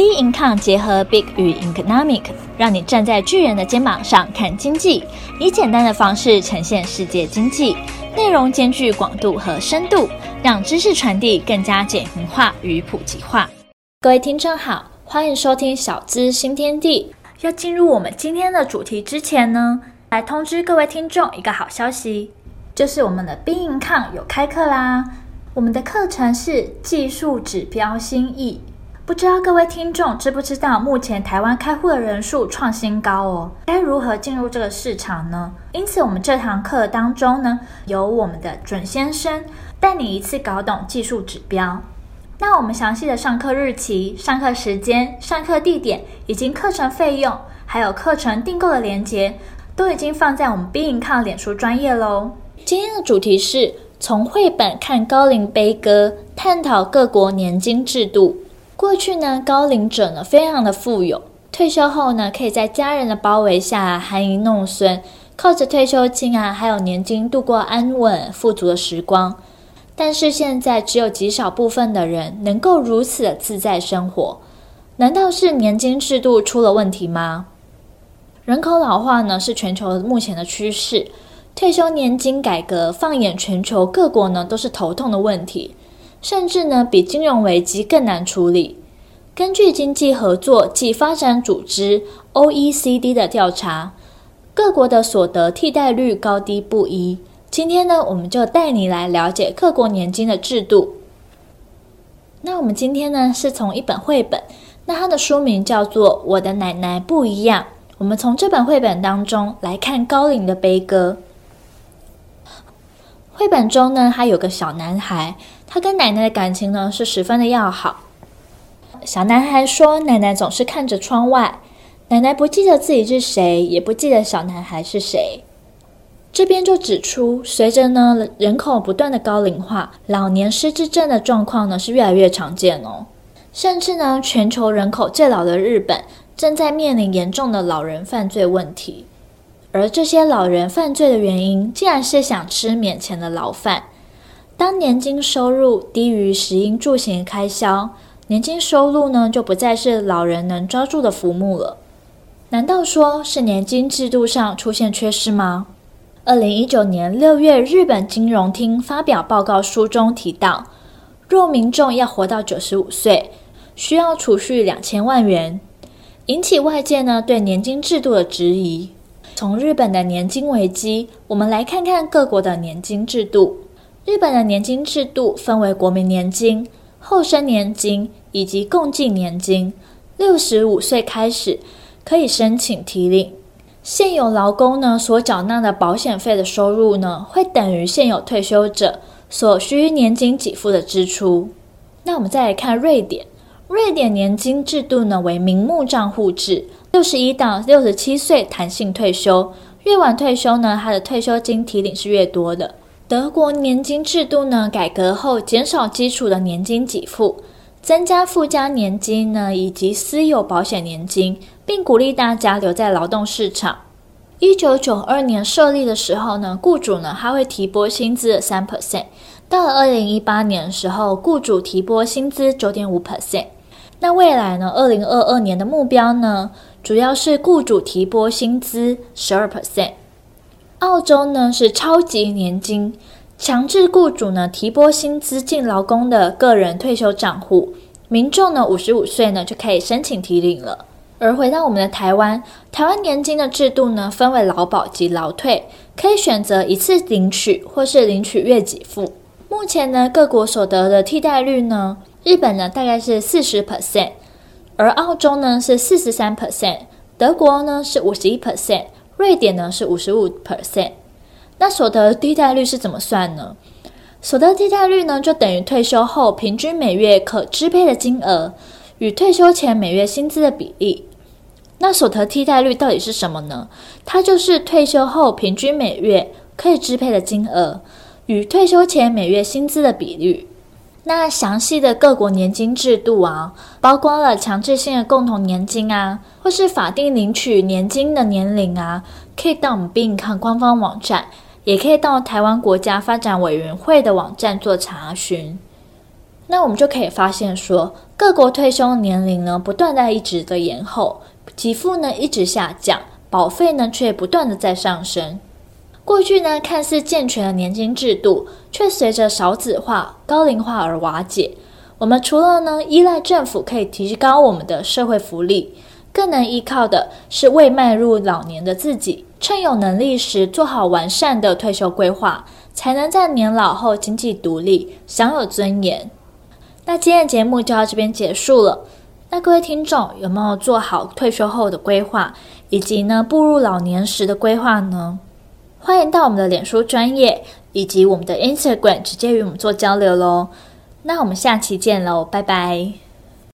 Big Income 结合 Big 与 Economic，让你站在巨人的肩膀上看经济，以简单的方式呈现世界经济，内容兼具广度和深度，让知识传递更加简明化与普及化。各位听众好，欢迎收听小资新天地。要进入我们今天的主题之前呢，来通知各位听众一个好消息，就是我们的 Big Income 有开课啦。我们的课程是技术指标新意。不知道各位听众知不知道，目前台湾开户的人数创新高哦，该如何进入这个市场呢？因此，我们这堂课当中呢，由我们的准先生带你一次搞懂技术指标。那我们详细的上课日期、上课时间、上课地点以及课程费用，还有课程订购的链接，都已经放在我们 Big Income 脸书专业喽。今天的主题是从绘本看高龄悲歌，探讨各国年金制度。过去呢，高龄者呢非常的富有，退休后呢可以在家人的包围下含饴弄孙，靠着退休金啊还有年金度过安稳富足的时光。但是现在只有极少部分的人能够如此的自在生活，难道是年金制度出了问题吗？人口老化呢是全球目前的趋势，退休年金改革放眼全球各国呢都是头痛的问题。甚至呢，比金融危机更难处理。根据经济合作暨发展组织 （OECD） 的调查，各国的所得替代率高低不一。今天呢，我们就带你来了解各国年金的制度。那我们今天呢，是从一本绘本，那它的书名叫做《我的奶奶不一样》。我们从这本绘本当中来看高龄的悲歌。绘本中呢，还有个小男孩。他跟奶奶的感情呢是十分的要好。小男孩说：“奶奶总是看着窗外，奶奶不记得自己是谁，也不记得小男孩是谁。”这边就指出，随着呢人口不断的高龄化，老年失智症的状况呢是越来越常见哦。甚至呢，全球人口最老的日本正在面临严重的老人犯罪问题，而这些老人犯罪的原因，竟然是想吃免钱的牢饭。当年金收入低于食衣住行开销，年金收入呢就不再是老人能抓住的浮木了。难道说是年金制度上出现缺失吗？二零一九年六月，日本金融厅发表报告书中提到，若民众要活到九十五岁，需要储蓄两千万元，引起外界呢对年金制度的质疑。从日本的年金危机，我们来看看各国的年金制度。日本的年金制度分为国民年金、后生年金以及共计年金。六十五岁开始可以申请提领。现有劳工呢所缴纳的保险费的收入呢，会等于现有退休者所需年金给付的支出。那我们再来看瑞典，瑞典年金制度呢为名目账户制，六十一到六十七岁弹性退休，越晚退休呢，他的退休金提领是越多的。德国年金制度呢，改革后减少基础的年金给付，增加附加年金呢，以及私有保险年金，并鼓励大家留在劳动市场。一九九二年设立的时候呢，雇主呢他会提拨薪资的三 percent，到了二零一八年的时候，雇主提拨薪资九点五 percent。那未来呢，二零二二年的目标呢，主要是雇主提拨薪资十二 percent。澳洲呢是超级年金，强制雇主呢提拨薪资进劳工的个人退休账户，民众呢五十五岁呢就可以申请提领了。而回到我们的台湾，台湾年金的制度呢分为劳保及劳退，可以选择一次领取或是领取月给付。目前呢各国所得的替代率呢，日本呢大概是四十 percent，而澳洲呢是四十三 percent，德国呢是五十一 percent。瑞典呢是五十五 percent，那所得替代率是怎么算呢？所得替代率呢就等于退休后平均每月可支配的金额与退休前每月薪资的比例。那所得替代率到底是什么呢？它就是退休后平均每月可以支配的金额与退休前每月薪资的比率。那详细的各国年金制度啊，包括了强制性的共同年金啊，或是法定领取年金的年龄啊，可以到我们 Big Income 官方网站，也可以到台湾国家发展委员会的网站做查询。那我们就可以发现说，各国退休年龄呢不断在一直的延后，给付呢一直下降，保费呢却不断的在上升。过去呢看似健全的年金制度，却随着少子化、高龄化而瓦解。我们除了呢依赖政府可以提高我们的社会福利，更能依靠的是未迈入老年的自己，趁有能力时做好完善的退休规划，才能在年老后经济独立，享有尊严。那今天的节目就到这边结束了。那各位听众有没有做好退休后的规划，以及呢步入老年时的规划呢？欢迎到我们的脸书专业以及我们的 Instagram 直接与我们做交流喽。那我们下期见喽，拜拜。